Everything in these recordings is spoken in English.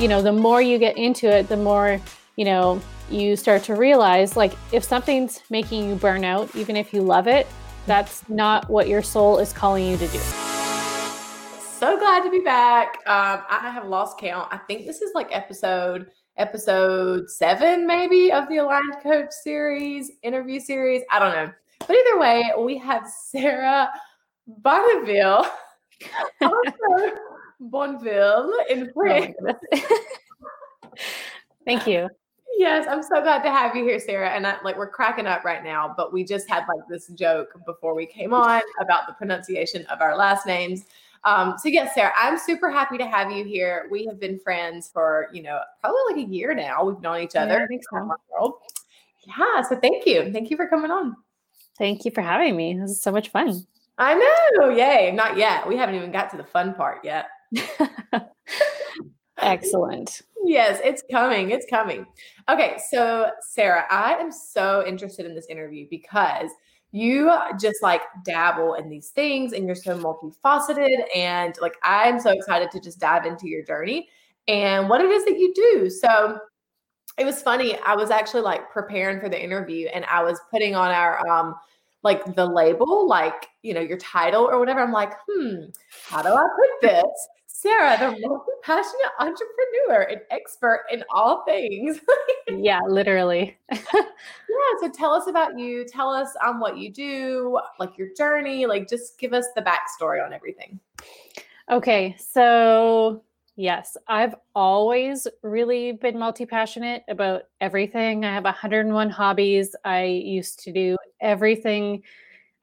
you know, the more you get into it, the more, you know, you start to realize like if something's making you burn out, even if you love it, that's not what your soul is calling you to do. So glad to be back. Um, I have lost count. I think this is like episode episode seven, maybe, of the Aligned Coach series, interview series. I don't know. But either way, we have Sarah Bonneville. Bonneville in France. Thank you. Yes, I'm so glad to have you here, Sarah. And I, like we're cracking up right now, but we just had like this joke before we came on about the pronunciation of our last names. Um, so yes, Sarah, I'm super happy to have you here. We have been friends for you know probably like a year now. We've known each other. Yeah, so. Yeah, so thank you, thank you for coming on. Thank you for having me. This is so much fun. I know. Yay! Not yet. We haven't even got to the fun part yet. Excellent. Yes, it's coming. It's coming. Okay, so Sarah, I am so interested in this interview because you just like dabble in these things and you're so multifaceted. And like, I'm so excited to just dive into your journey and what it is that you do. So, it was funny. I was actually like preparing for the interview and I was putting on our, um, like the label, like, you know, your title or whatever. I'm like, hmm, how do I put this? Sarah, the multi passionate entrepreneur and expert in all things. yeah, literally. yeah. So tell us about you. Tell us um, what you do, like your journey. Like, just give us the backstory on everything. Okay. So, yes, I've always really been multi passionate about everything. I have 101 hobbies. I used to do everything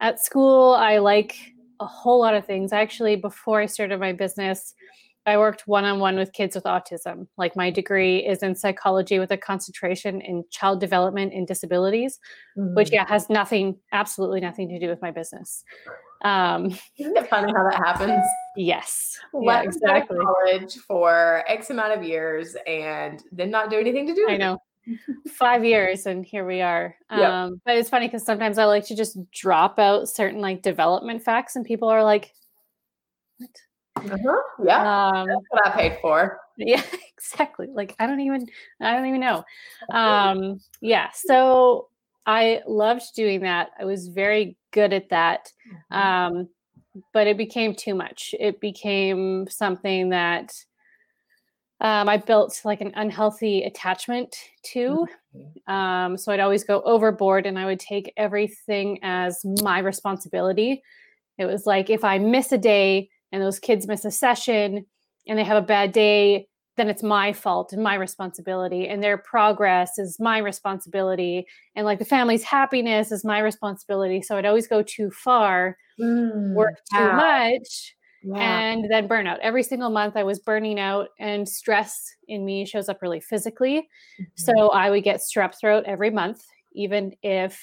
at school. I like a whole lot of things. Actually, before I started my business, I worked one on one with kids with autism. Like my degree is in psychology with a concentration in child development and disabilities, mm-hmm. which yeah has nothing, absolutely nothing to do with my business. Um, Isn't it funny how that happens? Yes, yeah, exactly. college for X amount of years and then not do anything to do. I know. Five years and here we are. Yep. Um, but it's funny because sometimes I like to just drop out certain like development facts, and people are like, "What?" Uh-huh. Yeah, um, that's what I paid for. Yeah, exactly. Like I don't even, I don't even know. Um, yeah, so I loved doing that. I was very good at that, mm-hmm. um, but it became too much. It became something that um, I built like an unhealthy attachment to. Mm-hmm. Um, so I'd always go overboard, and I would take everything as my responsibility. It was like if I miss a day and those kids miss a session and they have a bad day, then it's my fault and my responsibility. And their progress is my responsibility. And like the family's happiness is my responsibility. So I'd always go too far, mm, work too yeah. much, yeah. and then burnout. Every single month I was burning out, and stress in me shows up really physically. Mm-hmm. So I would get strep throat every month, even if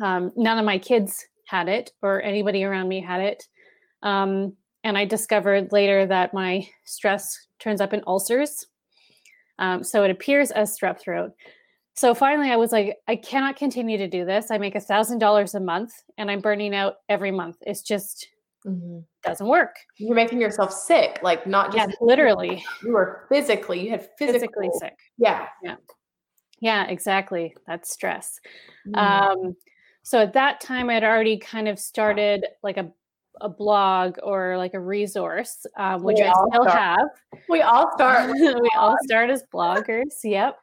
um, none of my kids had it or anybody around me had it. Um, and I discovered later that my stress turns up in ulcers. Um, so it appears as strep throat. So finally, I was like, I cannot continue to do this. I make a thousand dollars a month, and I'm burning out every month. It's just mm-hmm. Doesn't work. You're making yourself sick, like not just yeah, literally. You were physically. You had physical, physically sick. Yeah, yeah, yeah. Exactly. That's stress. Mm. Um, so at that time, I'd already kind of started like a a blog or like a resource, um, which we I still start. have. We all start. we all start as bloggers. Yep.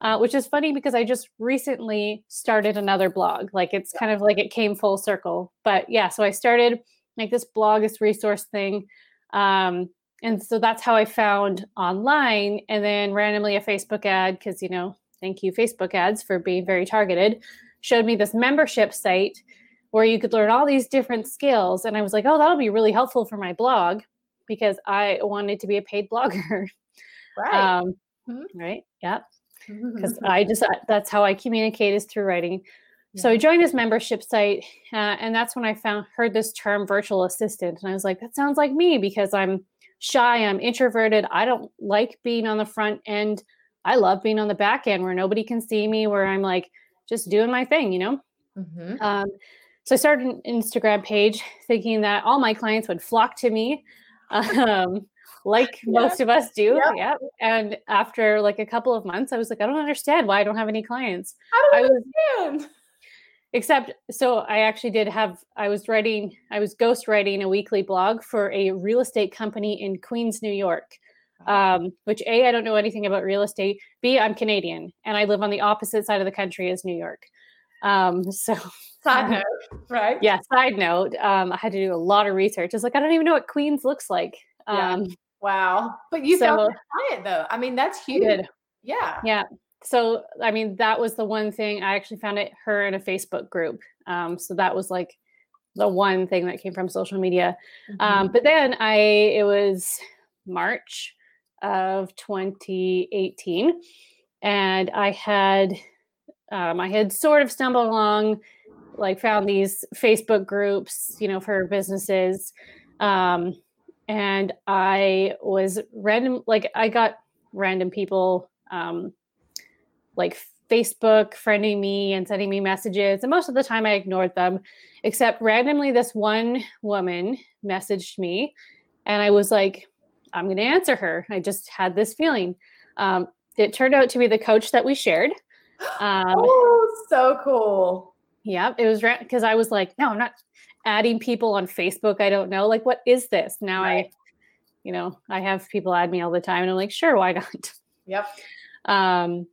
Uh, which is funny because I just recently started another blog. Like it's kind of like it came full circle. But yeah, so I started like this blog, this resource thing. Um, and so that's how I found online. And then randomly a Facebook ad, because, you know, thank you, Facebook ads, for being very targeted, showed me this membership site where you could learn all these different skills. And I was like, oh, that'll be really helpful for my blog because I wanted to be a paid blogger. Right. Um, mm-hmm. Right. Yeah. Because I just, that's how I communicate is through writing. Yeah. So I joined this membership site, uh, and that's when I found heard this term virtual assistant, and I was like, that sounds like me because I'm shy, I'm introverted, I don't like being on the front end. I love being on the back end where nobody can see me, where I'm like just doing my thing, you know. Mm-hmm. Um, so I started an Instagram page thinking that all my clients would flock to me. Um, like yeah. most of us do. Yeah. Yep. And after like a couple of months, I was like, I don't understand why I don't have any clients. I don't I understand. Was, except so I actually did have I was writing I was ghost writing a weekly blog for a real estate company in Queens, New York. Um, which A, I don't know anything about real estate. B, I'm Canadian and I live on the opposite side of the country as New York. Um, so side note, right? Yeah, side note. Um, I had to do a lot of research. It's like I don't even know what Queens looks like. Um, yeah. wow. But you so, found a client though. I mean, that's huge. Yeah. Yeah. So I mean, that was the one thing I actually found it her in a Facebook group. Um, so that was like the one thing that came from social media. Um, mm-hmm. Um, but then I it was March of 2018, and I had um, I had sort of stumbled along, like found these Facebook groups, you know, for businesses. Um, and I was random, like I got random people, um, like Facebook friending me and sending me messages. And most of the time I ignored them, except randomly this one woman messaged me and I was like, I'm going to answer her. I just had this feeling. Um, it turned out to be the coach that we shared. Um, oh, so cool. Yeah, it was because I was like, no, I'm not adding people on Facebook. I don't know. Like, what is this? Now right. I, you know, I have people add me all the time, and I'm like, sure, why not? Yep. Um,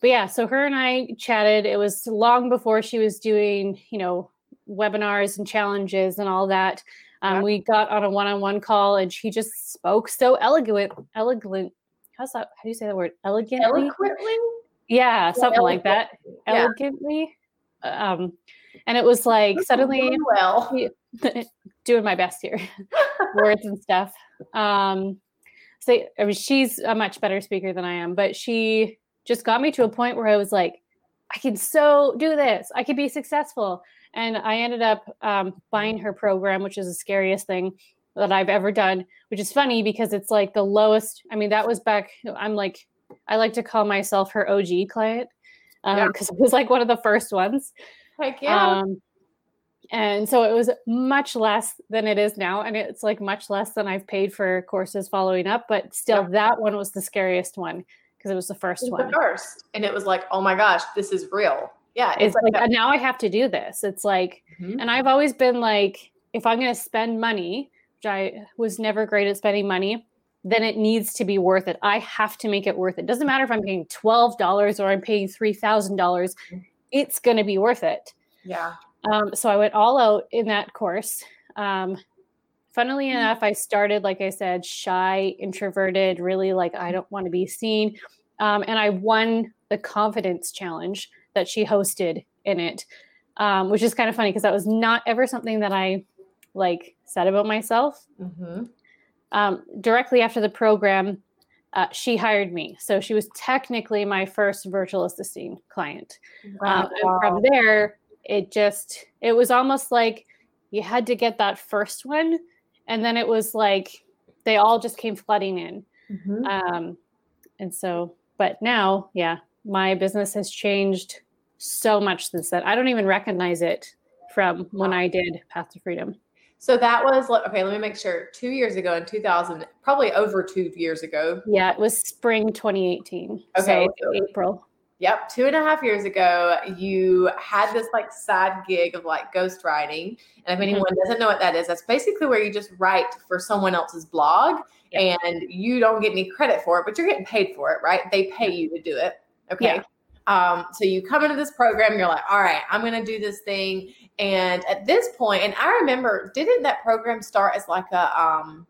but yeah, so her and I chatted. It was long before she was doing, you know, webinars and challenges and all that. Um, yeah. We got on a one-on-one call, and she just spoke so elegant, elegant. How's that? How do you say that word? Elegantly. Eloquently. Yeah, something like that. Yeah. Elegantly. Um, and it was like suddenly well doing my best here, words and stuff. Um, so I mean, she's a much better speaker than I am, but she just got me to a point where I was like, I can so do this. I could be successful. And I ended up um, buying her program, which is the scariest thing that I've ever done, which is funny because it's like the lowest. I mean, that was back, I'm like I like to call myself her OG client because um, yeah. it was like one of the first ones. Heck yeah. Um, and so it was much less than it is now. And it's like much less than I've paid for courses following up. But still, yeah. that one was the scariest one because it was the first was one. The first. And it was like, oh my gosh, this is real. Yeah. It's, it's like, like now I have to do this. It's like, mm-hmm. and I've always been like, if I'm going to spend money, which I was never great at spending money, then it needs to be worth it. I have to make it worth it. Doesn't matter if I'm paying $12 or I'm paying $3,000, it's going to be worth it. Yeah. Um, so I went all out in that course. Um, funnily mm-hmm. enough, I started, like I said, shy, introverted, really like I don't want to be seen. Um, and I won the confidence challenge that she hosted in it, um, which is kind of funny because that was not ever something that I like said about myself. Mm-hmm um, directly after the program, uh, she hired me. So she was technically my first virtual assisting client. Wow. Um, and from there, it just, it was almost like you had to get that first one. And then it was like they all just came flooding in. Mm-hmm. Um, and so, but now, yeah, my business has changed so much since then. I don't even recognize it from when I did Path to Freedom. So that was okay. Let me make sure. Two years ago in 2000, probably over two years ago. Yeah, it was spring 2018. Okay, so April. Yep, two and a half years ago, you had this like side gig of like ghostwriting. And if mm-hmm. anyone mm-hmm. doesn't know what that is, that's basically where you just write for someone else's blog and you don't get any credit for it, but you're getting paid for it, right? They pay you to do it. Okay. Yeah. Um, so you come into this program, you're like, all right, I'm going to do this thing. And at this point, and I remember, didn't that program start as like a, um,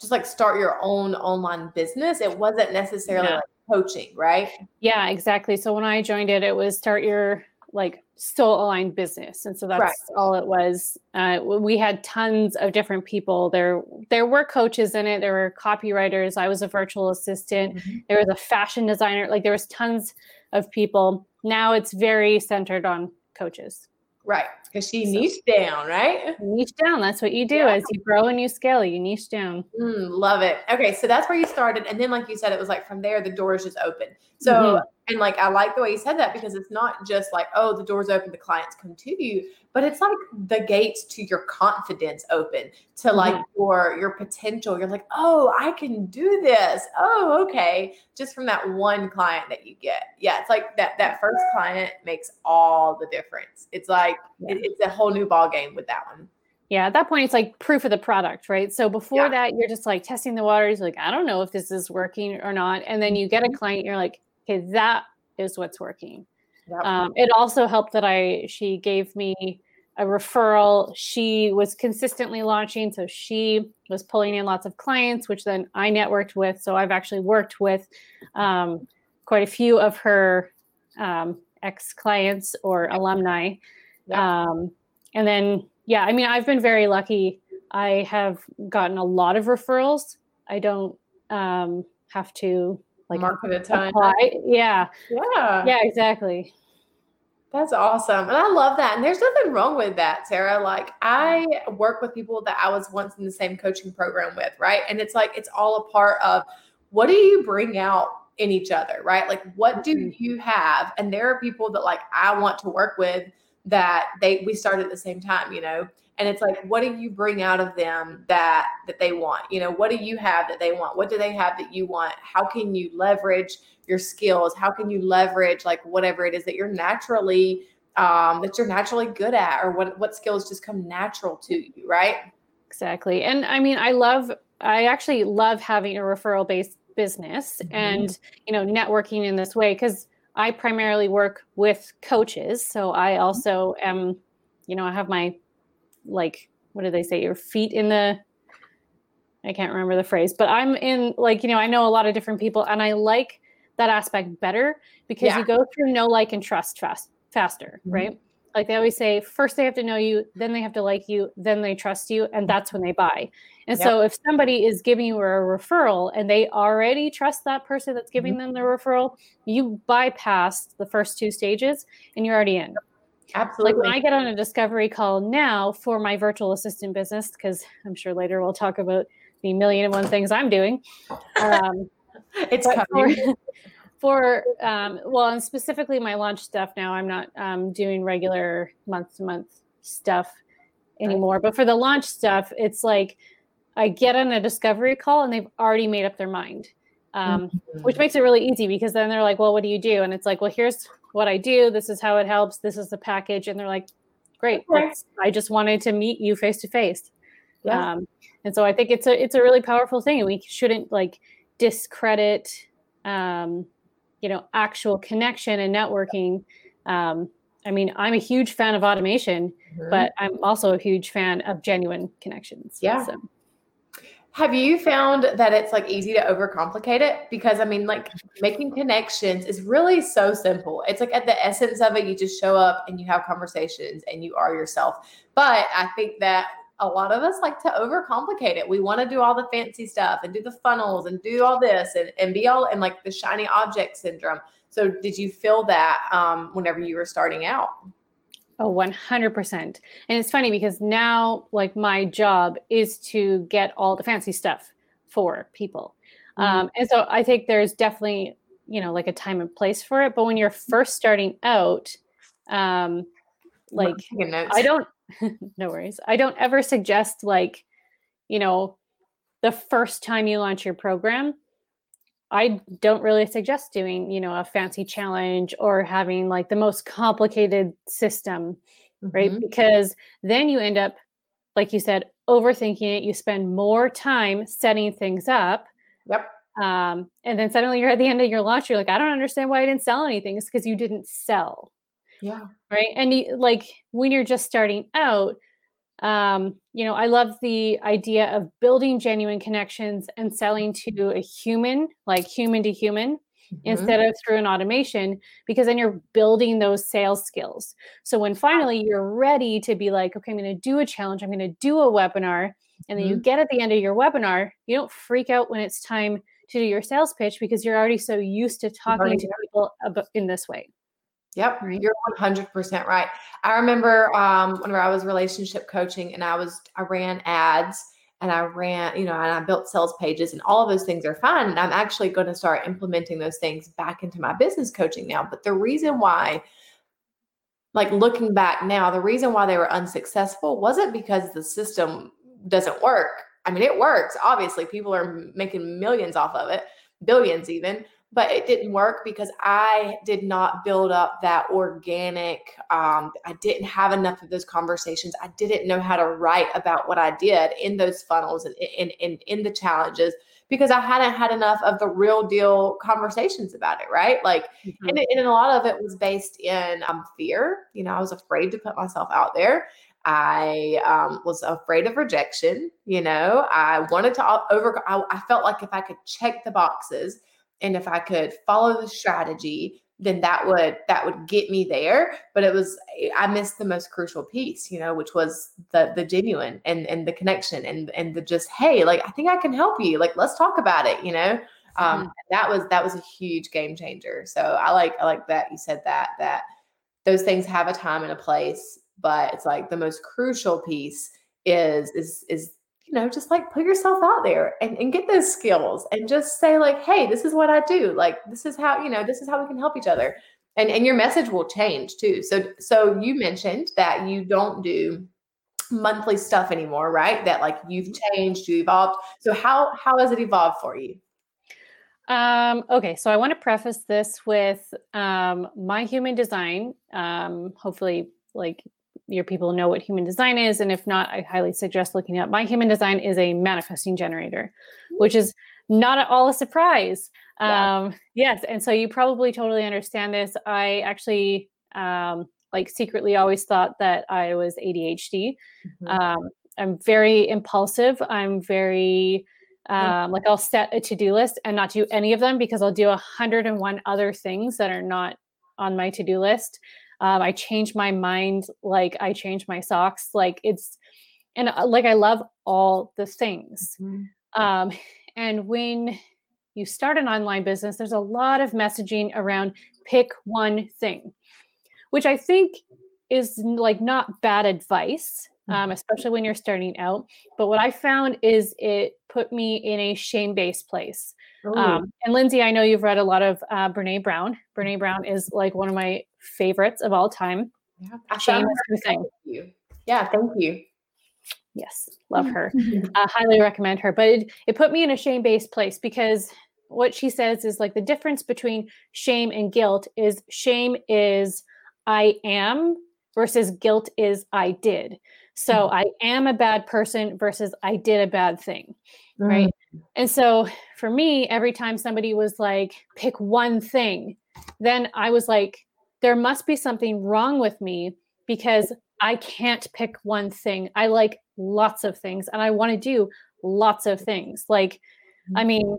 just like start your own online business? It wasn't necessarily yeah. like coaching, right? Yeah, exactly. So when I joined it, it was start your like soul aligned business and so that's right. all it was uh, we had tons of different people there there were coaches in it there were copywriters i was a virtual assistant mm-hmm. there was a fashion designer like there was tons of people. Now it's very centered on coaches. Right. Because she so, niched down, right? Niche down. That's what you do yeah. as you grow and you scale. You niche down. Mm, love it. Okay, so that's where you started, and then, like you said, it was like from there the doors just open. So, mm-hmm. and like I like the way you said that because it's not just like oh the doors open, the clients come to you, but it's like the gates to your confidence open to like mm-hmm. your your potential. You're like oh I can do this. Oh okay, just from that one client that you get. Yeah, it's like that that first client makes all the difference. It's like yeah. It, it's a whole new ball game with that one. Yeah, at that point, it's like proof of the product, right? So before yeah. that, you're just like testing the waters, like, I don't know if this is working or not. And then you get a mm-hmm. client, you're like, okay, that is what's working. Yep. Um, it also helped that I, she gave me a referral. She was consistently launching. So she was pulling in lots of clients, which then I networked with. So I've actually worked with um, quite a few of her um, ex clients or alumni. Yep. Um, and then yeah, I mean, I've been very lucky. I have gotten a lot of referrals. I don't um, have to like mark at a time. Yeah. Yeah. Yeah, exactly. That's awesome. And I love that. And there's nothing wrong with that, Sarah. Like I work with people that I was once in the same coaching program with, right? And it's like it's all a part of what do you bring out in each other, right? Like what do mm-hmm. you have? And there are people that like I want to work with that they we start at the same time you know? And it's like what do you bring out of them that that they want? You know what do you have that they want? What do they have that you want? How can you leverage your skills? How can you leverage like whatever it is that you're naturally um that you're naturally good at or what what skills just come natural to you right? Exactly. And i mean i love i actually love having a referral based business mm-hmm. and you know networking in this way because I primarily work with coaches. So I mm-hmm. also am, you know, I have my like, what do they say? Your feet in the, I can't remember the phrase, but I'm in like, you know, I know a lot of different people and I like that aspect better because yeah. you go through know, like, and trust fast, faster, mm-hmm. right? Like they always say, first they have to know you, then they have to like you, then they trust you, and that's when they buy. And yep. so if somebody is giving you a referral and they already trust that person that's giving mm-hmm. them the referral, you bypass the first two stages and you're already in. Absolutely. Like when I get on a discovery call now for my virtual assistant business, because I'm sure later we'll talk about the million and one things I'm doing. Um, it's coming. For, for um, well, and specifically my launch stuff now, I'm not um, doing regular month to month stuff anymore. But for the launch stuff, it's like I get on a discovery call and they've already made up their mind, um, mm-hmm. which makes it really easy because then they're like, well, what do you do? And it's like, well, here's what I do. This is how it helps. This is the package. And they're like, great. I just wanted to meet you face to face. And so I think it's a, it's a really powerful thing and we shouldn't like discredit, um, you know, actual connection and networking. Um, I mean, I'm a huge fan of automation, mm-hmm. but I'm also a huge fan of genuine connections. Yeah. So. Have you found that it's like easy to overcomplicate it? Because I mean, like making connections is really so simple. It's like at the essence of it, you just show up and you have conversations and you are yourself. But I think that a lot of us like to overcomplicate it. We want to do all the fancy stuff and do the funnels and do all this and, and be all in like the shiny object syndrome. So did you feel that um, whenever you were starting out? Oh, 100%. And it's funny because now, like, my job is to get all the fancy stuff for people. Mm-hmm. Um, and so I think there's definitely, you know, like a time and place for it. But when you're first starting out, um, like, I don't, no worries. I don't ever suggest, like, you know, the first time you launch your program, I don't really suggest doing, you know, a fancy challenge or having like the most complicated system, mm-hmm. right? Because then you end up, like you said, overthinking it. You spend more time setting things up. Yep. Um, and then suddenly you're at the end of your launch. You're like, I don't understand why I didn't sell anything. It's because you didn't sell. Yeah. Right. And you, like when you're just starting out, um, you know, I love the idea of building genuine connections and selling to a human, like human to human, mm-hmm. instead of through an automation, because then you're building those sales skills. So when finally you're ready to be like, okay, I'm going to do a challenge, I'm going to do a webinar, and then mm-hmm. you get at the end of your webinar, you don't freak out when it's time to do your sales pitch because you're already so used to talking to people about in this way. Yep, right. you're 100% right. I remember um, whenever I was relationship coaching and I was I ran ads and I ran, you know, and I built sales pages and all of those things are fine. And I'm actually going to start implementing those things back into my business coaching now. But the reason why, like looking back now, the reason why they were unsuccessful wasn't because the system doesn't work. I mean, it works. Obviously, people are making millions off of it, billions even but it didn't work because I did not build up that organic. Um, I didn't have enough of those conversations. I didn't know how to write about what I did in those funnels and in, in, in the challenges because I hadn't had enough of the real deal conversations about it, right? Like, mm-hmm. and, and a lot of it was based in um, fear. You know, I was afraid to put myself out there. I um, was afraid of rejection. You know, I wanted to over. I, I felt like if I could check the boxes and if i could follow the strategy then that would that would get me there. But it was i missed the most crucial piece you know which was the the genuine and and the connection and and the just hey like i think i can help you. Like let's talk about it you know? Um mm-hmm. that was that was a huge game changer. So i like i like that you said that that those things have a time and a place but it's like the most crucial piece is is is you know, just like put yourself out there and, and get those skills and just say, like, hey, this is what I do. Like, this is how, you know, this is how we can help each other. And and your message will change too. So so you mentioned that you don't do monthly stuff anymore, right? That like you've mm-hmm. changed, you evolved. So how how has it evolved for you? Um, okay, so I want to preface this with um, my human design. Um, hopefully, like your people know what human design is. And if not, I highly suggest looking up. My human design is a manifesting generator, which is not at all a surprise. Um, yes. And so you probably totally understand this. I actually um, like secretly always thought that I was ADHD. Mm-hmm. Um, I'm very impulsive. I'm very um, like I'll set a to-do list and not do any of them because I'll do a hundred and one other things that are not on my to-do list. Um, I change my mind like I change my socks. Like it's, and uh, like I love all the things. Mm-hmm. Um, and when you start an online business, there's a lot of messaging around pick one thing, which I think is like not bad advice. Um, mm-hmm. especially when you're starting out. But what I found is it put me in a shame based place. Um, and Lindsey, I know you've read a lot of uh, Brene Brown. Brene Brown is like one of my favorites of all time. Yeah, I Shame is her You. Yeah, thank you. Yes, love her. uh, highly recommend her. But it, it put me in a shame based place because what she says is like the difference between shame and guilt is shame is I am versus guilt is I did. So mm-hmm. I am a bad person versus I did a bad thing. Mm-hmm. Right. And so for me, every time somebody was like, pick one thing, then I was like, there must be something wrong with me because I can't pick one thing. I like lots of things and I want to do lots of things. Like, I mm-hmm. mean,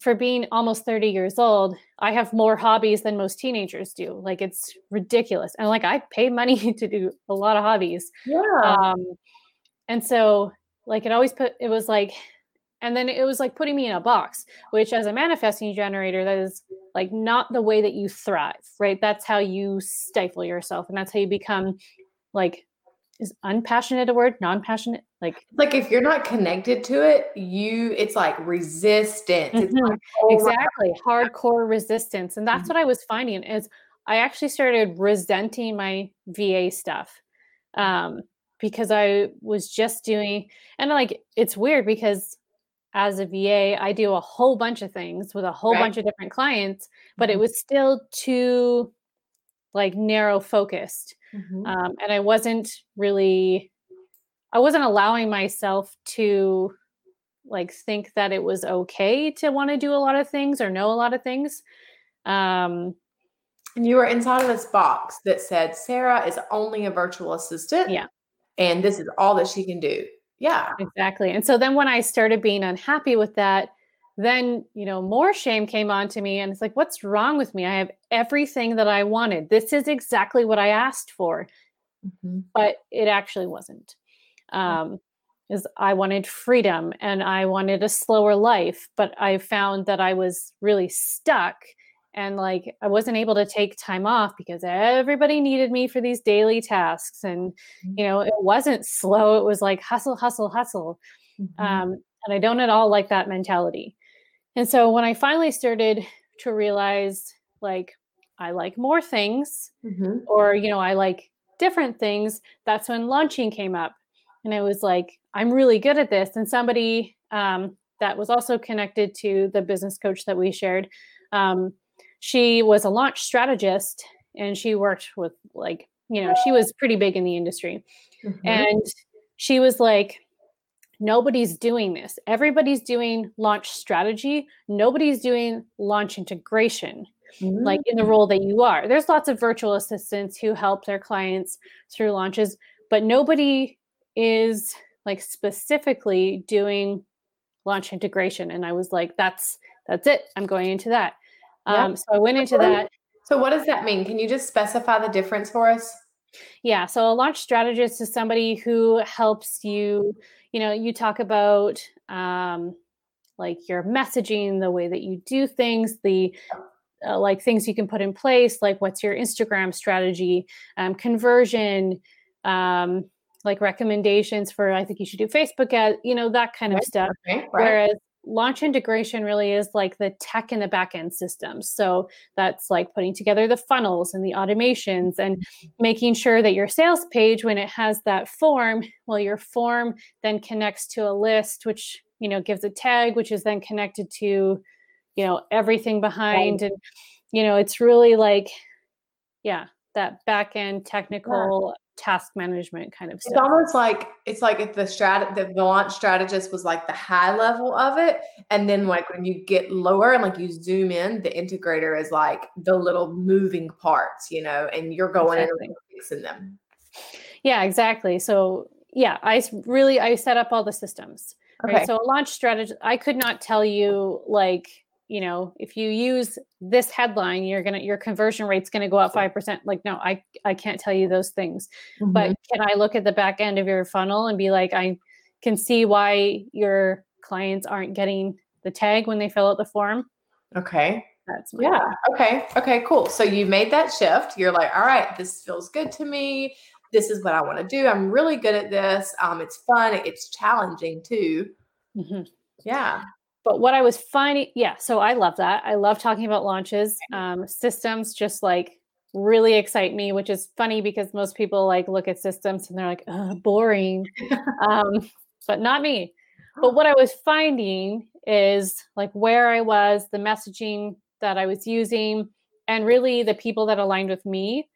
for being almost 30 years old, I have more hobbies than most teenagers do. Like, it's ridiculous. And like, I pay money to do a lot of hobbies. Yeah. Um, and so, like, it always put, it was like, and then it was like putting me in a box which as a manifesting generator that is like not the way that you thrive right? That's how you stifle yourself and that's how you become like is unpassionate a word? Non-passionate? Like like if you're not connected to it you it's like resistance. Mm-hmm. like, oh exactly. Hardcore resistance. And that's mm-hmm. what i was finding is i actually started resenting my va stuff um because i was just doing and like it's weird because as a VA, I do a whole bunch of things with a whole right. bunch of different clients, but mm-hmm. it was still too like narrow focused. Mm-hmm. Um, and I wasn't really, I wasn't allowing myself to like think that it was okay to want to do a lot of things or know a lot of things. Um, and you were inside of this box that said Sarah is only a virtual assistant. Yeah. And this is all that she can do. Yeah. Exactly. And so then when I started being unhappy with that, then, you know, more shame came on to me. And it's like, what's wrong with me? I have everything that I wanted. This is exactly what I asked for. Mm-hmm. But it actually wasn't. Um, is I wanted freedom and I wanted a slower life, but I found that I was really stuck and like I wasn't able to take time off because everybody needed me for these daily tasks and mm-hmm. you know it wasn't slow it was like hustle hustle hustle mm-hmm. um, and I don't at all like that mentality and so when I finally started to realize like I like more things mm-hmm. or you know I like different things that's when launching came up and it was like I'm really good at this and somebody um, that was also connected to the business coach that we shared um, she was a launch strategist and she worked with like you know she was pretty big in the industry mm-hmm. and she was like nobody's doing this everybody's doing launch strategy nobody's doing launch integration mm-hmm. like in the mm. role that you are there's lots of virtual assistants who help their clients through launches but nobody is like specifically doing launch integration and i was like that's that's it i'm going into that um, so I went into that. So what does that mean? Can you just specify the difference for us? Yeah. So a launch strategist is somebody who helps you, you know, you talk about um, like your messaging, the way that you do things, the uh, like things you can put in place, like what's your Instagram strategy, um, conversion, um, like recommendations for I think you should do Facebook ads, you know, that kind of stuff. Okay, right. Whereas launch integration really is like the tech and the backend systems. So that's like putting together the funnels and the automations and mm-hmm. making sure that your sales page, when it has that form, well, your form then connects to a list, which you know gives a tag, which is then connected to you know everything behind, right. and you know it's really like yeah that back end technical task management kind of stuff. It's almost like it's like if the strat the launch strategist was like the high level of it, and then like when you get lower and like you zoom in, the integrator is like the little moving parts, you know, and you're going exactly. and fixing them. Yeah, exactly. So yeah, I really I set up all the systems. Okay. Right? So a launch strategy, I could not tell you like you know if you use this headline you're gonna your conversion rate's gonna go up 5% like no i i can't tell you those things. Mm-hmm. but can i look at the back end of your funnel and be like i can see why your clients aren't getting the tag when they fill out the form? Okay. That's yeah. Okay. Okay cool. So you made that shift. You're like all right this feels good to me. This is what i want to do. I'm really good at this. Um it's fun. It's challenging too. Mm-hmm. yeah but what I was finding, yeah, so I love that. I love talking about launches. Um, systems just like really excite me, which is funny because most people like look at systems and they're like, boring. um, but not me. But what I was finding is like where I was, the messaging that I was using, and really the people that aligned with me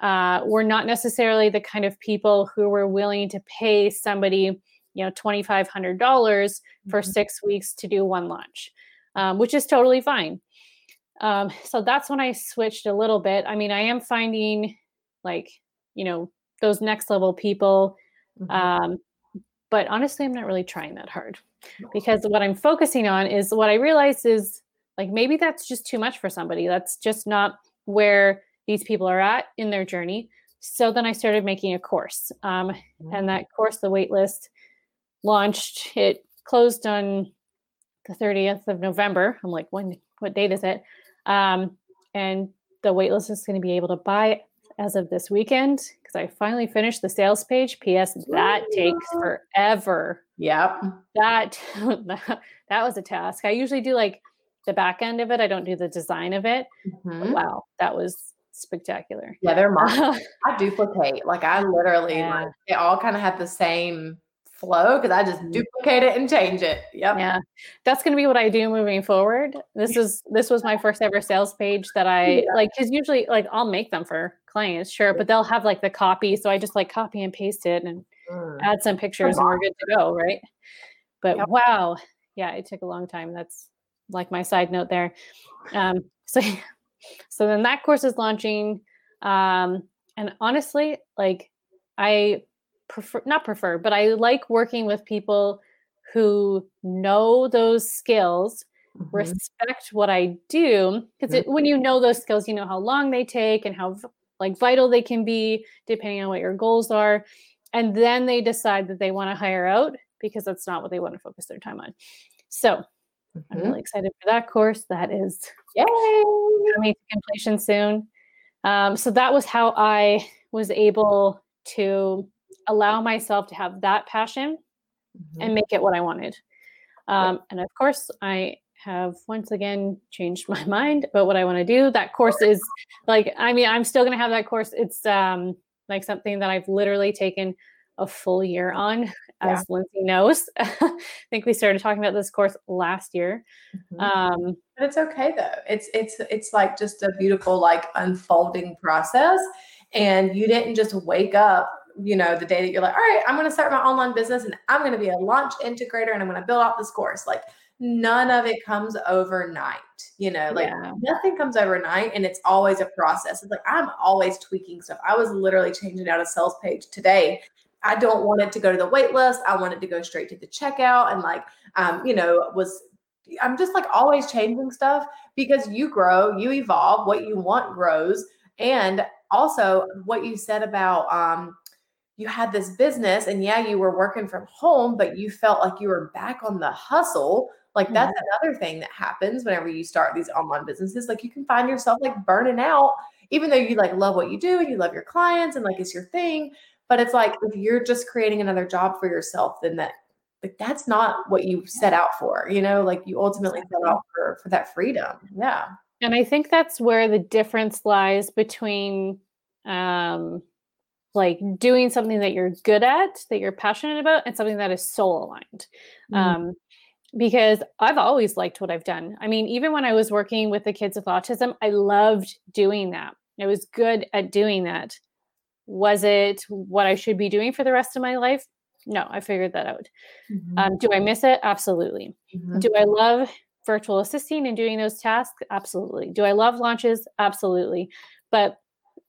uh, were not necessarily the kind of people who were willing to pay somebody you know $2500 for mm-hmm. six weeks to do one launch um, which is totally fine um, so that's when i switched a little bit i mean i am finding like you know those next level people mm-hmm. um, but honestly i'm not really trying that hard because what i'm focusing on is what i realize is like maybe that's just too much for somebody that's just not where these people are at in their journey so then i started making a course um, mm-hmm. and that course the waitlist launched. It closed on the 30th of November. I'm like, when? What date is it? Um, and the waitlist is going to be able to buy as of this weekend because I finally finished the sales page. P.S. That takes forever. Yep. That that was a task. I usually do like the back end of it. I don't do the design of it. Mm-hmm. Wow, that was spectacular. Yeah, they're mine. I duplicate. Like I literally yeah. like they all kind of have the same flow because I just mm. duplicate it and change it. Yep. Yeah. That's gonna be what I do moving forward. This is this was my first ever sales page that I yeah. like because usually like I'll make them for clients, sure, but they'll have like the copy. So I just like copy and paste it and mm. add some pictures and we're good to go, right? But yep. wow, yeah, it took a long time. That's like my side note there. Um, so so then that course is launching. Um, and honestly, like I prefer not prefer, but I like working with people who know those skills, mm-hmm. respect what I do. Because mm-hmm. when you know those skills, you know how long they take and how like vital they can be, depending on what your goals are. And then they decide that they want to hire out because that's not what they want to focus their time on. So Mm-hmm. I'm really excited for that course. That is Yay! coming to completion soon. Um, so that was how I was able to allow myself to have that passion mm-hmm. and make it what I wanted. Um, and of course, I have once again changed my mind about what I want to do. That course is like, I mean, I'm still going to have that course. It's um, like something that I've literally taken a full year on, as yeah. Lindsey knows. I think we started talking about this course last year. Mm-hmm. Um, but it's okay though. It's it's it's like just a beautiful like unfolding process, and you didn't just wake up. You know, the day that you're like, all right, I'm going to start my online business and I'm going to be a launch integrator and I'm going to build out this course. Like, none of it comes overnight. You know, like yeah. nothing comes overnight and it's always a process. It's like I'm always tweaking stuff. I was literally changing out a sales page today I don't want it to go to the wait list. I want it to go straight to the checkout and like um, you know, was I'm just like always changing stuff because you grow, you evolve, what you want grows. And also what you said about um you had this business and yeah, you were working from home, but you felt like you were back on the hustle. Like that's mm-hmm. another thing that happens whenever you start these online businesses. Like you can find yourself like burning out, even though you like love what you do and you love your clients and like it's your thing. But it's like if you're just creating another job for yourself, then that like that's not what you set out for, you know, like you ultimately set out for for that freedom. Yeah. And I think that's where the difference lies between um like doing something that you're good at, that you're passionate about, and something that is soul aligned. Mm-hmm. Um, because I've always liked what I've done. I mean, even when I was working with the kids with autism, I loved doing that. I was good at doing that. Was it what I should be doing for the rest of my life? No, I figured that out. Mm-hmm. Um, do I miss it? Absolutely. Mm-hmm. Do I love virtual assisting and doing those tasks? Absolutely. Do I love launches? Absolutely. But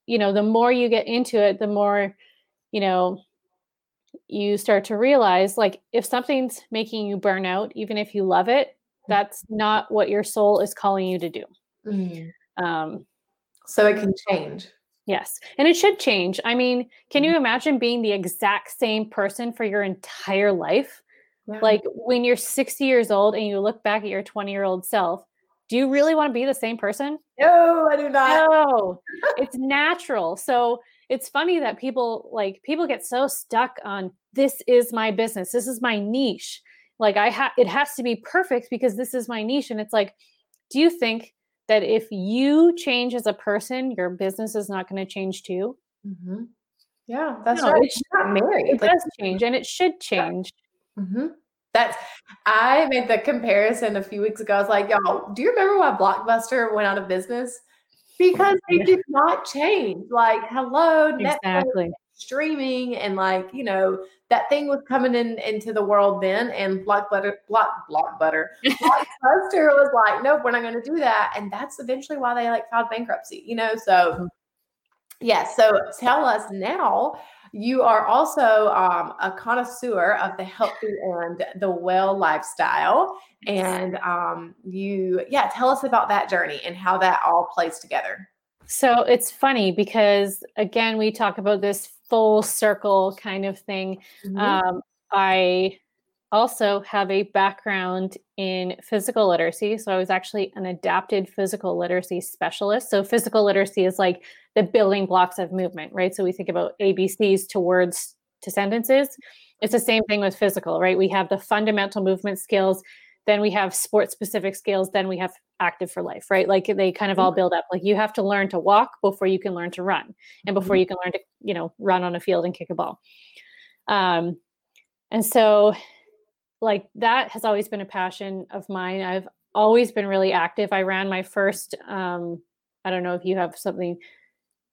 you know, the more you get into it, the more, you know, you start to realize like if something's making you burn out, even if you love it, mm-hmm. that's not what your soul is calling you to do. Mm-hmm. Um, so it can change. Yes. And it should change. I mean, can you mm-hmm. imagine being the exact same person for your entire life? Yeah. Like when you're 60 years old and you look back at your 20 year old self, do you really want to be the same person? No, I do not. No, it's natural. So it's funny that people like people get so stuck on this is my business, this is my niche. Like I have it has to be perfect because this is my niche. And it's like, do you think that if you change as a person, your business is not going to change too. Mm-hmm. Yeah, that's no, right. It's not married. It like, does change, and it should change. Mm-hmm. That's. I made the comparison a few weeks ago. I was like, y'all, do you remember why Blockbuster went out of business? Because they did not change. Like, hello, exactly. Netflix, streaming, and like, you know, that thing was coming in into the world then, and Block Butter, Block Block Butter, Blockbuster was like, nope, we're not going to do that, and that's eventually why they like filed bankruptcy, you know. So, mm-hmm. yes. Yeah, so tell us now. You are also um, a connoisseur of the healthy and the well lifestyle, and um, you, yeah, tell us about that journey and how that all plays together. So it's funny because again, we talk about this full circle kind of thing. Mm-hmm. Um, I also have a background in physical literacy. So I was actually an adapted physical literacy specialist. So physical literacy is like the building blocks of movement, right? So we think about ABCs to words to sentences. It's the same thing with physical, right? We have the fundamental movement skills, then we have sport specific skills, then we have active for life, right? Like they kind of all mm-hmm. build up. Like you have to learn to walk before you can learn to run, and before mm-hmm. you can learn to, you know, run on a field and kick a ball. Um, and so, like that has always been a passion of mine. I've always been really active. I ran my first, um, I don't know if you have something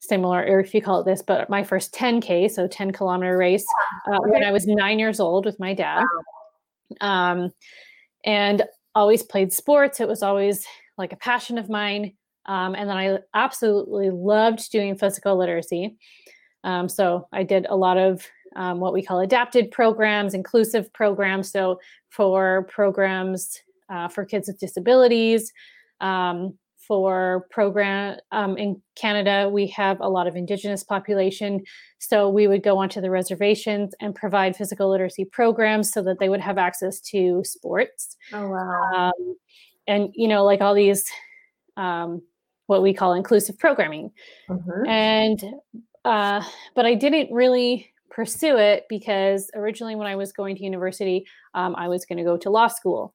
similar or if you call it this, but my first 10K, so 10 kilometer race uh, when I was nine years old with my dad. Um, and always played sports. It was always like a passion of mine. Um, and then I absolutely loved doing physical literacy. Um, so I did a lot of um, what we call adapted programs, inclusive programs. So for programs uh, for kids with disabilities, um, for program um, in Canada. We have a lot of Indigenous population, so we would go onto the reservations and provide physical literacy programs so that they would have access to sports. Oh wow! Um, and you know, like all these, um, what we call inclusive programming, mm-hmm. and uh, but I didn't really pursue it because originally when I was going to university, um, I was going to go to law school.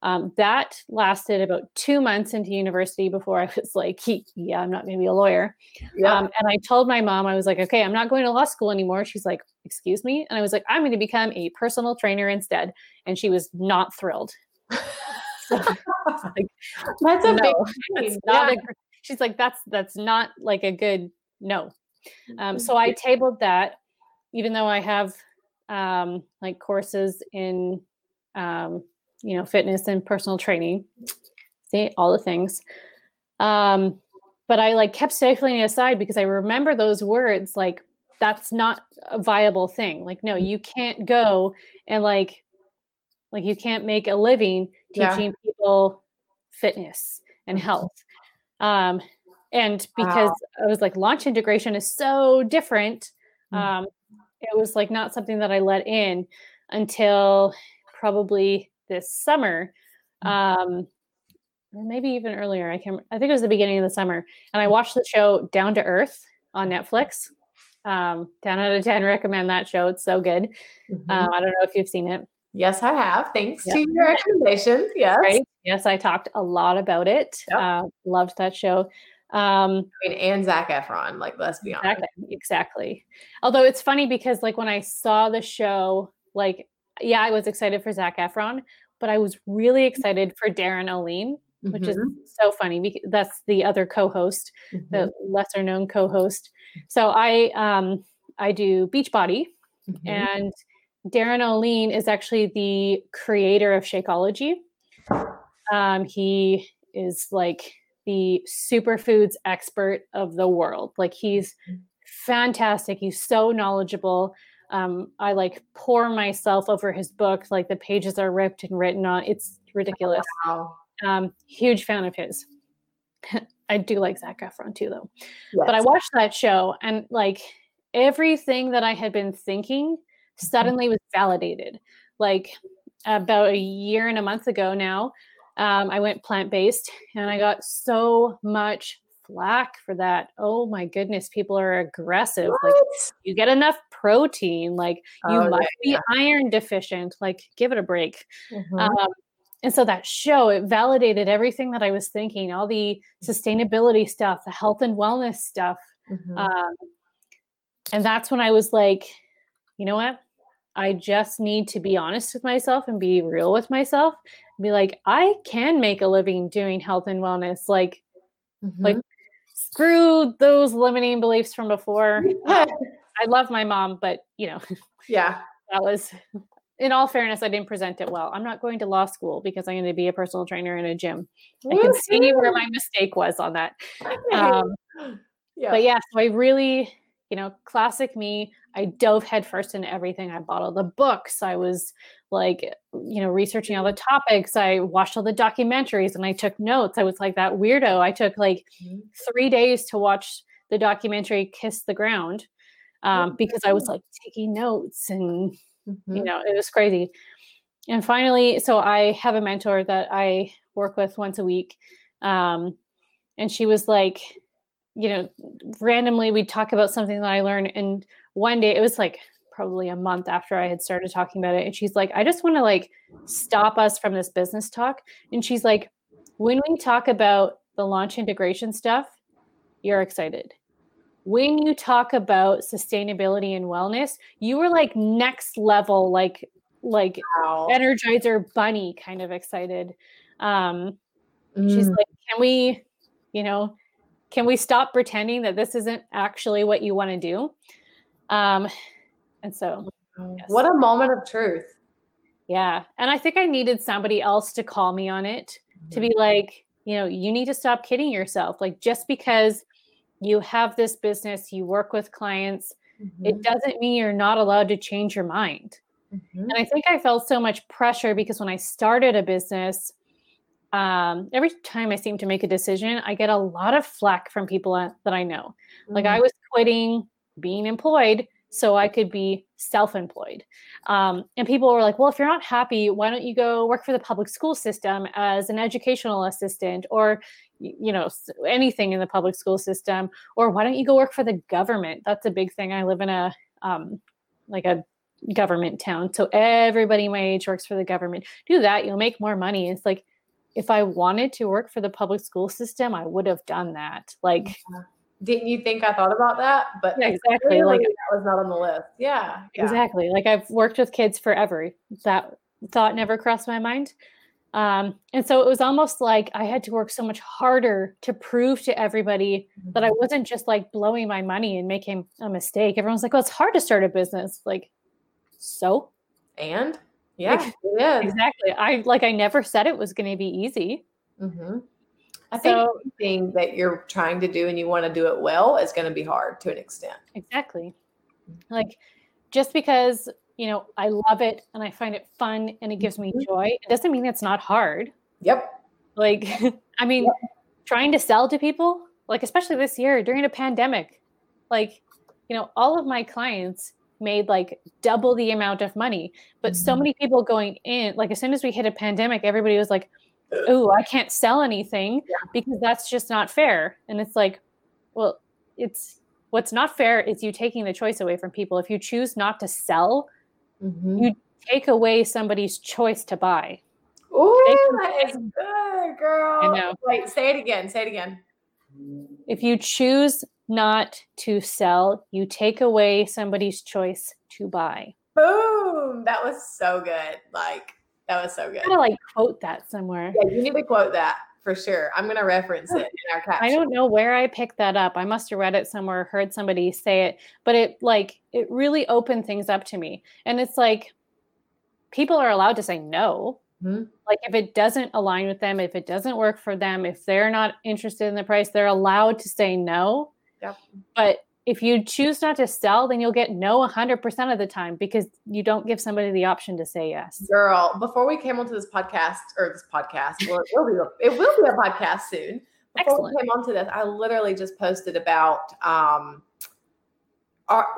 Um, that lasted about two months into university before I was like, yeah, I'm not going to be a lawyer. Yeah. Um, and I told my mom, I was like, okay, I'm not going to law school anymore. She's like, excuse me. And I was like, I'm going to become a personal trainer instead. And she was not thrilled. like, that's a no, big not yeah. a, she's like, that's, that's not like a good no. Um, so I tabled that, even though I have um, like courses in, um, you know, fitness and personal training, see all the things. Um, but I like kept stifling it aside because I remember those words like that's not a viable thing. Like, no, you can't go and like like you can't make a living teaching yeah. people fitness and mm-hmm. health. Um, and because wow. I was like launch integration is so different, mm. um, it was like not something that I let in until probably this summer mm. um, or maybe even earlier i can i think it was the beginning of the summer and i watched the show down to earth on netflix um, 10 out of 10 recommend that show it's so good mm-hmm. um, i don't know if you've seen it yes i have thanks yep. to your recommendations yes right? yes i talked a lot about it yep. uh, loved that show um I mean, and Zac Efron, like let's be honest. Exactly, exactly. Although it's funny because like when I saw the show, like yeah, I was excited for Zac Efron, but I was really excited for Olien, mm-hmm. which is mm-hmm. so funny because that's the other co-host, mm-hmm. the lesser known co-host. So I um I do Beachbody mm-hmm. and Darin Olien is actually the creator of Shakeology. Um, he is like the superfoods expert of the world. Like he's mm-hmm. fantastic. He's so knowledgeable um, I like pour myself over his book, like the pages are ripped and written on. It's ridiculous. Wow. Um, huge fan of his. I do like Zac Efron too, though. Yes. But I watched that show and like everything that I had been thinking mm-hmm. suddenly was validated. Like about a year and a month ago now, um, I went plant based and I got so much flack for that. Oh my goodness, people are aggressive. What? Like you get enough protein, like you oh, must yeah, be iron deficient. Like give it a break. Mm-hmm. Um, and so that show it validated everything that I was thinking, all the sustainability stuff, the health and wellness stuff. Mm-hmm. Um, and that's when I was like, you know what? I just need to be honest with myself and be real with myself. Be like, I can make a living doing health and wellness. Like, mm-hmm. like screw those limiting beliefs from before. I love my mom, but you know, yeah, that was in all fairness, I didn't present it well. I'm not going to law school because I'm going to be a personal trainer in a gym. I can see where my mistake was on that. Um, yeah. But yeah, so I really, you know, classic me. I dove headfirst into everything. I bought all the books. I was like, you know, researching all the topics. I watched all the documentaries and I took notes. I was like that weirdo. I took like mm-hmm. three days to watch the documentary Kiss the Ground um, because I was like taking notes and mm-hmm. you know it was crazy. And finally, so I have a mentor that I work with once a week, um, and she was like, you know, randomly we'd talk about something that I learned, and one day it was like probably a month after I had started talking about it, and she's like, I just want to like stop us from this business talk, and she's like, when we talk about the launch integration stuff, you're excited when you talk about sustainability and wellness, you were like next level, like like wow. energizer bunny kind of excited. Um mm. she's like, can we, you know, can we stop pretending that this isn't actually what you want to do? Um and so yes. what a moment of truth. Yeah. And I think I needed somebody else to call me on it mm-hmm. to be like, you know, you need to stop kidding yourself. Like just because you have this business, you work with clients, mm-hmm. it doesn't mean you're not allowed to change your mind. Mm-hmm. And I think I felt so much pressure because when I started a business, um, every time I seem to make a decision, I get a lot of flack from people that I know. Mm-hmm. Like I mm. was quitting being employed so I could be self employed. Um, and people were like, well, if you're not happy, why don't you go work for the public school system as an educational assistant or, you know, anything in the public school system? Or why don't you go work for the government? That's a big thing. I live in a, um, like a government town. So everybody my age works for the government. Do that, you'll make more money. It's like, if I wanted to work for the public school system, I would have done that. Like, yeah didn't you think I thought about that? But yeah, exactly. Like that was not on the list. Yeah, yeah, Exactly. Like I've worked with kids forever. That thought never crossed my mind. Um, and so it was almost like I had to work so much harder to prove to everybody mm-hmm. that I mm-hmm. wasn't just like blowing my money and making a mistake. Everyone's like, well, it's hard to start a business. Like, so? And yeah, like, exactly. I like I never said it was going to be easy. Mm-hmm. I think so, anything that you're trying to do and you want to do it well is going to be hard to an extent. Exactly. Like just because, you know, I love it and I find it fun and it gives me mm-hmm. joy, it doesn't mean it's not hard. Yep. Like, I mean, yep. trying to sell to people, like, especially this year during a pandemic, like, you know, all of my clients made like double the amount of money, but mm-hmm. so many people going in, like, as soon as we hit a pandemic, everybody was like, oh, I can't sell anything yeah. because that's just not fair. And it's like, well, it's what's not fair is you taking the choice away from people. If you choose not to sell, mm-hmm. you take away somebody's choice to buy. Oh, that is good, girl. I know. Wait, say it again. Say it again. If you choose not to sell, you take away somebody's choice to buy. Boom. That was so good. Like, that was so good. I'm gonna like quote that somewhere. Yeah, you need to quote that for sure. I'm gonna reference it in our caption. I don't know where I picked that up. I must have read it somewhere, heard somebody say it, but it like it really opened things up to me. And it's like people are allowed to say no. Mm-hmm. Like if it doesn't align with them, if it doesn't work for them, if they're not interested in the price, they're allowed to say no. Yep. But if you choose not to sell, then you'll get no 100% of the time because you don't give somebody the option to say yes. Girl, before we came onto this podcast or this podcast, well, it will be a, it will be a podcast soon. Before Excellent. we came onto this, I literally just posted about um,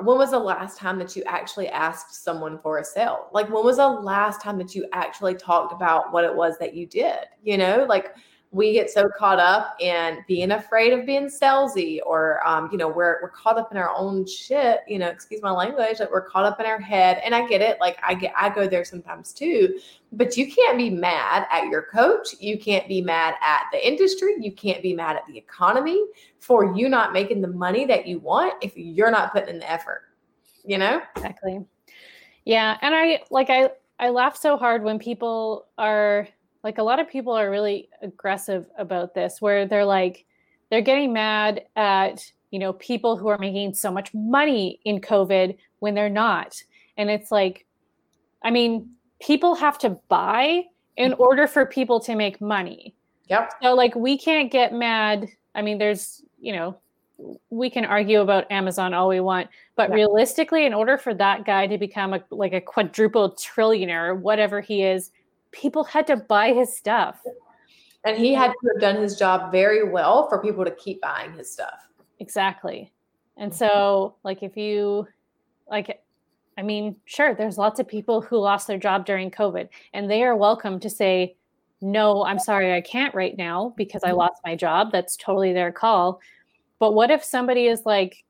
when was the last time that you actually asked someone for a sale? Like, when was the last time that you actually talked about what it was that you did? You know, like we get so caught up in being afraid of being salesy or um, you know we're, we're caught up in our own shit you know excuse my language like we're caught up in our head. And i get it like i get i go there sometimes too. But you can't be mad at your coach. You can't be mad at the industry. You can't be mad at the economy for you not making the money that you want if you're not putting in the effort you know? Exactly. Yeah and i like i i laugh so hard when people are like a lot of people are really aggressive about this where they're like they're getting mad at you know people who are making so much money in covid when they're not. And it's like i mean people have to buy in order for people to make money. Yep. So like we can't get mad. I mean there's you know we can argue about amazon all we want but realistically in order for that guy to become a like a quadruple trillionaire whatever he is people had to buy his stuff. And he had to have done his job very well for people to keep buying his stuff. Exactly. And so, like, if you, like, I mean, sure, there's lots of people who lost their job during COVID, and they are welcome to say, no, I'm sorry, I can't right now because I mm-hmm. lost my job. That's totally their call. But what if somebody is like,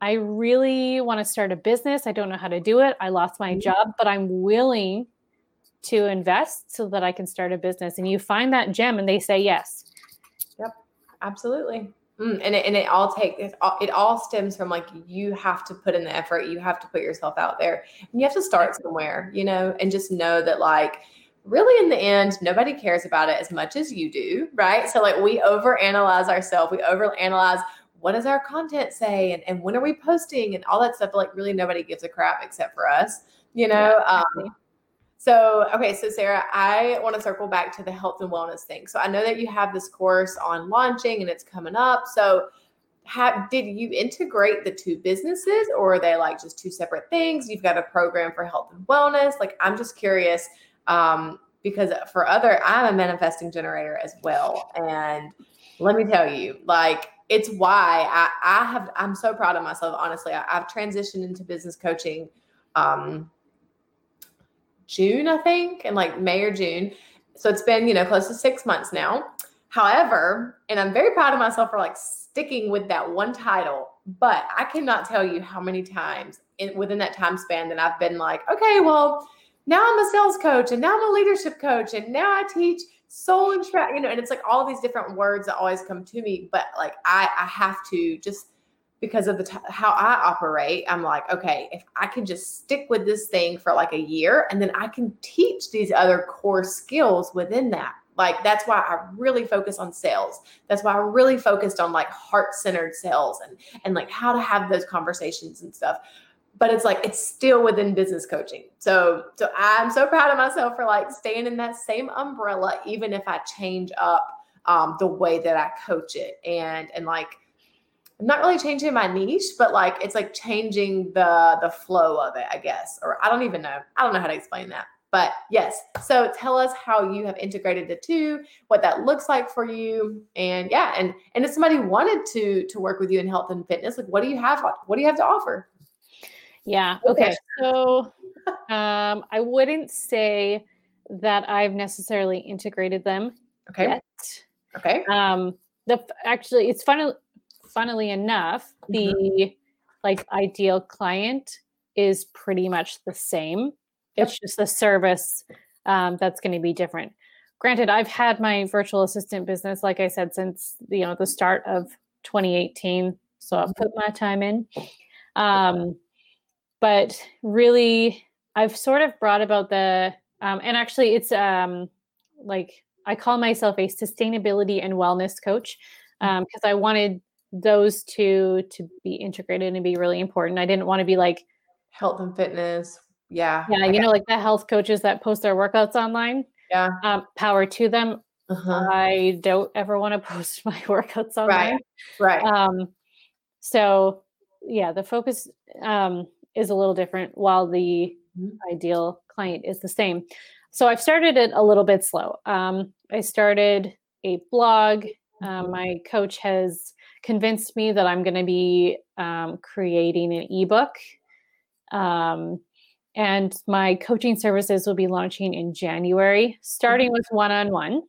I really want to start a business. I don't know how to do it. I lost my mm-hmm. job, but I'm willing to invest so that I can start a business. And you find that gem and they say yes. Yep, absolutely. Mm, and it, and it all takes it all, it all stems from like you have to put in the effort, you have to put yourself out there, and you have to start somewhere, you know, and just know that like really in the end nobody cares about it as much as you do, right? So like we overanalyze ourselves, we overanalyze what does our content say and, and when are we posting and all that stuff. Like really nobody gives a crap except for us, you know. Um, so, okay, so Sarah, I want to circle back to the health and wellness thing. So, I know that you have this course on launching and it's coming up. So, have, did you integrate the two businesses or are they like just two separate things? You've got a program for health and wellness. Like, I'm just curious. Um, because for other, I'm a manifesting generator as well. And let me tell you, like, it's why I, I have, I'm so proud of myself. Honestly, I, have transitioned into business coaching um, June, I think, in like May or June. So it's been, you know, close to six months now. However, and I'm very proud of myself for like sticking with that one title, but I cannot tell you how many times in, within that time span that I've been like, okay, well, now I'm a sales coach and now I'm a leadership coach and now I teach soul and track, you know, and it's like all these different words that always come to me, but like I, I have to just because of the t- how I operate, I'm like, okay, if I can just stick with this thing for like a year and then I can teach these other core skills within that. Like that's why I really focus on sales. That's why I really focused on like heart-centered sales and and like how to have those conversations and stuff. But it's like it's still within business coaching. So so I'm so proud of myself for like staying in that same umbrella even if I change up um, the way that I coach it and and like not really changing my niche, but like it's like changing the the flow of it, I guess. Or I don't even know. I don't know how to explain that. But yes, so tell us how you have integrated the two, what that looks like for you, and yeah, and and if somebody wanted to to work with you in health and fitness, like what do you have? What do you have to offer? Yeah. Okay. So um, I wouldn't say that I've necessarily integrated them. Okay. Yet. Okay. Um, the actually, it's funny funnily enough, the mm-hmm. like ideal client is pretty much the same. Yep. It's just the service um, that's going to be different. Granted, I've had my virtual assistant business, like I said, since you know the start of 2018. So I've put my time in. Um, but really, I've sort of brought about the um, and actually, it's um, like I call myself a sustainability and wellness coach because um, I wanted those two to be integrated and be really important. I didn't want to be like health and fitness. Yeah. Yeah. You know, like the health coaches that post their workouts online. Yeah. Um, power to them. Uh-huh. I don't ever want to post my workouts online. Right. Right. Um, so yeah, the focus um, is a little different while the mm-hmm. ideal client is the same. So I've started it a little bit slow. Um, I started a blog. Um, my coach has convinced me that I'm going to be um, creating an ebook. Um, and my coaching services will be launching in January, starting with one on one.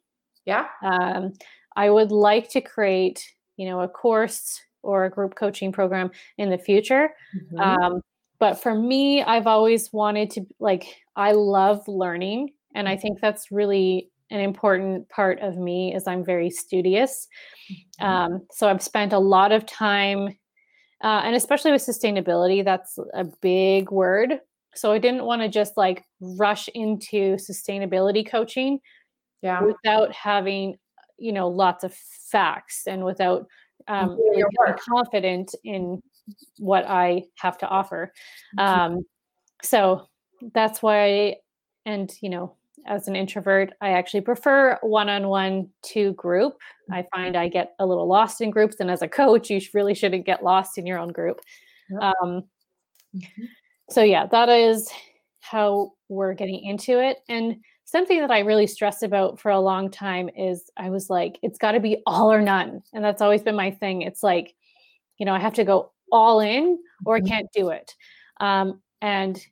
Yeah. Um, I would like to create, you know, a course or a group coaching program in the future. Mm-hmm. Um, but for me, I've always wanted to, like, I love learning. And I mm-hmm. think that's really an important part of me is I'm very studious. Mm-hmm. Um, so I've spent a lot of time, uh, and especially with sustainability, that's a big word. So I didn't want to just like rush into sustainability coaching yeah. without having, you know, lots of facts and without um, really confident in what I have to offer. Mm-hmm. Um, so that's why, and you know, as an introvert, I actually prefer one-on-one to group. I mm-hmm. find I get a little lost in groups, and as a coach, you really shouldn't get lost in your own group. Um, mm-hmm. So yeah, that is how we're getting into it. And something that I really stressed about for a long time is I was like, it's got to be all or none, and that's always been my thing. It's like, you know, I have to go all in, or I mm-hmm. can't do it. Um, and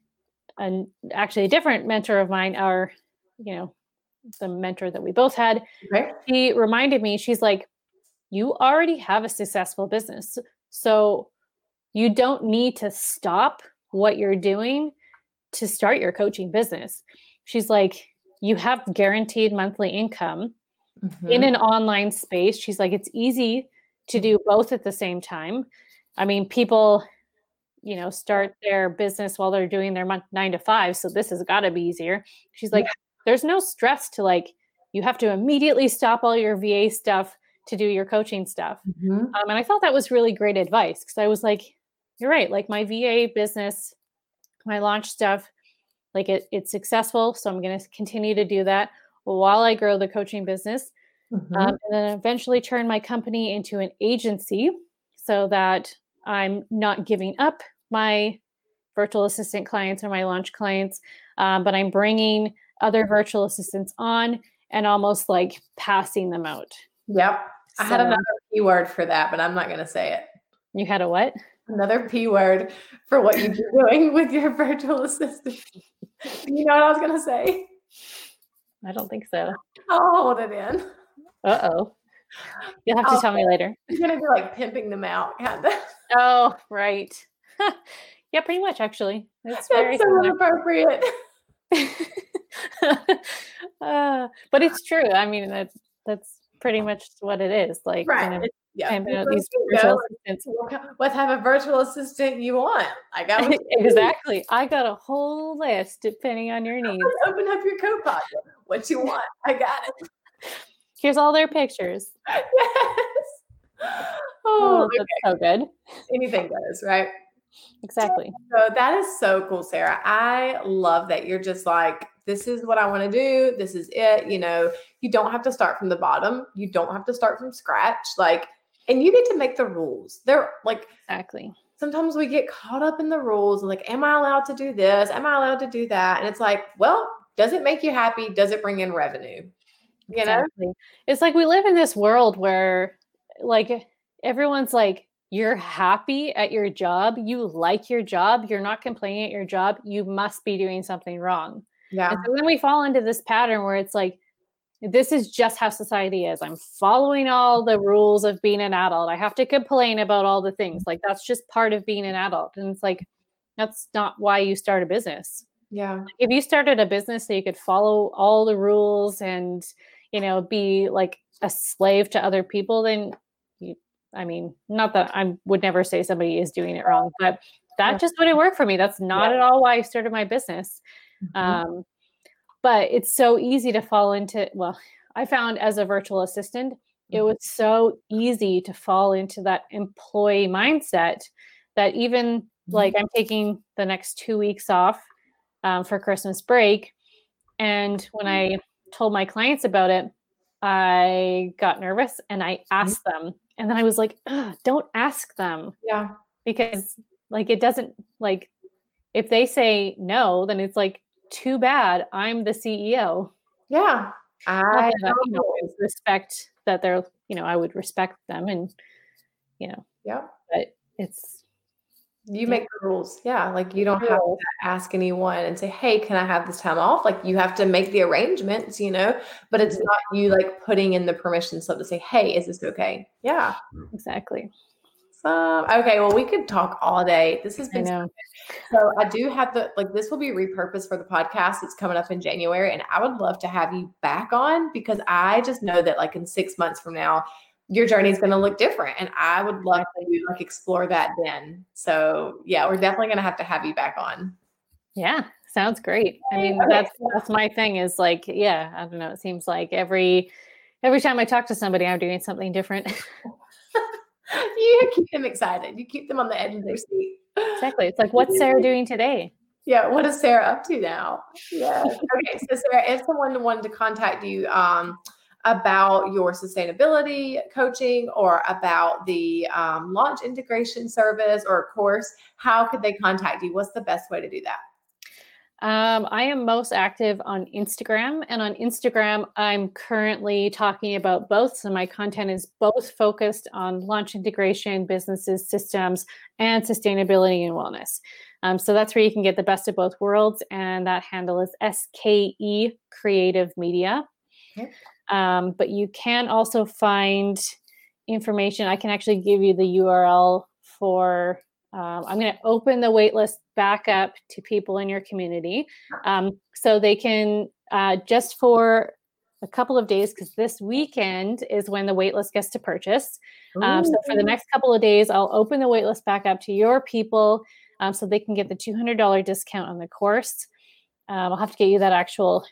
and actually, a different mentor of mine, our you know, the mentor that we both had, okay. she reminded me, she's like, you already have a successful business. So you don't need to stop what you're doing to start your coaching business. She's like, you have guaranteed monthly income mm-hmm. in an online space. She's like, it's easy to do both at the same time. I mean, people, you know, start their business while they're doing their month nine to five. So this has got to be easier. She's like, there's no stress to like you have to immediately stop all your VA stuff to do your coaching stuff. Mm-hmm. Um, and I thought that was really great advice because I was like, you're right. Like my VA business, my launch stuff, like it, it's successful. So I'm going to continue to do that while I grow the coaching business. Mm-hmm. Um, and then eventually turn my company into an agency so that I'm not giving up my virtual assistant clients or my launch clients, um, but I'm bringing other virtual assistants on and almost like passing them out. Yep. I had another P word for that, but I'm not going to say it. You had a what? Another P word for what been doing with your virtual assistant. you know what I was going to say? I don't think so. I'll hold it in. Uh oh. You'll have to I'll, tell me later. You're going to be like pimping them out, kind of. Oh, right. yeah, pretty much, actually. It's very so inappropriate. uh, but it's true. I mean, that's that's pretty much what it is. Like, right. You know, yeah. And, you know, these virtual assistants. What type of virtual assistant you want? I got exactly. I got a whole list depending on your needs. Open up your coat pocket. What you want? I got it. Here's all their pictures. yes. Oh, oh that's so good. Anything goes, right? Exactly. So that is so cool, Sarah. I love that you're just like, this is what I want to do. This is it. You know, you don't have to start from the bottom. You don't have to start from scratch. Like, and you get to make the rules. They're like, exactly. Sometimes we get caught up in the rules. and Like, am I allowed to do this? Am I allowed to do that? And it's like, well, does it make you happy? Does it bring in revenue? You exactly. know, it's like we live in this world where, like, everyone's like, you're happy at your job, you like your job, you're not complaining at your job, you must be doing something wrong. Yeah. And so then we fall into this pattern where it's like, this is just how society is. I'm following all the rules of being an adult. I have to complain about all the things. Like that's just part of being an adult. And it's like, that's not why you start a business. Yeah. If you started a business so you could follow all the rules and, you know, be like a slave to other people, then you, I mean, not that I would never say somebody is doing it wrong, but that just wouldn't work for me. That's not yeah. at all why I started my business. Mm-hmm. Um, but it's so easy to fall into, well, I found as a virtual assistant, it mm-hmm. was so easy to fall into that employee mindset that even mm-hmm. like I'm taking the next two weeks off um, for Christmas break. And when mm-hmm. I told my clients about it, I got nervous and I mm-hmm. asked them and then I was like, don't ask them. Yeah. Because like it doesn't like if they say no, then it's like too bad. I'm the CEO. Yeah. I that, you know, respect that they're, you know, I would respect them and you know. Yeah. But it's you make the rules. Yeah. Like you don't have to ask anyone and say, hey, can I have this time off? Like you have to make the arrangements, you know, but it's mm-hmm. not you like putting in the permission slip to say, hey, is this okay? Yeah. Exactly. So, okay. Well, we could talk all day. This has been so, so I do have the like this will be repurposed for the podcast. It's coming up in January. And I would love to have you back on because I just know that like in six months from now, your journey is going to look different and i would love to like explore that then so yeah we're definitely going to have to have you back on yeah sounds great i mean okay. that's that's my thing is like yeah i don't know it seems like every every time i talk to somebody i'm doing something different you keep them excited. You keep them on the edge of their seat. Exactly. It's like what's sarah doing today? Yeah what is sarah up to now? Yeah. Okay so sarah if someone wanted to contact you um about your sustainability coaching or about the um, launch integration service or course, how could they contact you? What's the best way to do that? Um, I am most active on Instagram, and on Instagram, I'm currently talking about both. So my content is both focused on launch integration, businesses, systems, and sustainability and wellness. Um, so that's where you can get the best of both worlds, and that handle is SKE Creative Media. Okay. Um, but you can also find information. I can actually give you the URL for. Um, I'm going to open the waitlist back up to people in your community, um, so they can uh, just for a couple of days because this weekend is when the waitlist gets to purchase. Um, so for the next couple of days, I'll open the waitlist back up to your people um, so they can get the $200 discount on the course. Um, I'll have to get you that actual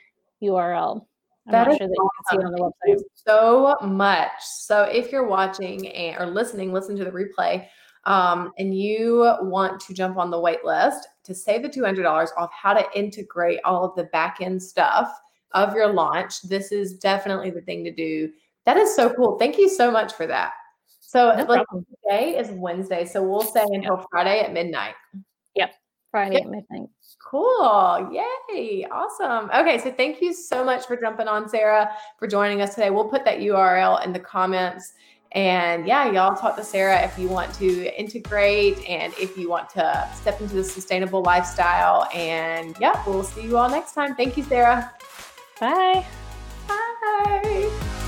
URL. I'm that is sure that awesome. on the website. so much. So if you're watching or listening, listen to the replay, um, and you want to jump on the wait list to save the $200 off how to integrate all of the back end stuff of your launch, this is definitely the thing to do. That is so cool. Thank you so much for that. So no today is Wednesday. So we'll say until Friday at midnight. Yep. Friday yep. at midnight. Cool. Yay. Awesome. Okay. So thank you so much for jumping on, Sarah, for joining us today. We'll put that URL in the comments. And yeah, y'all talk to Sarah if you want to integrate and if you want to step into the sustainable lifestyle. And yeah, we'll see you all next time. Thank you, Sarah. Bye. Bye.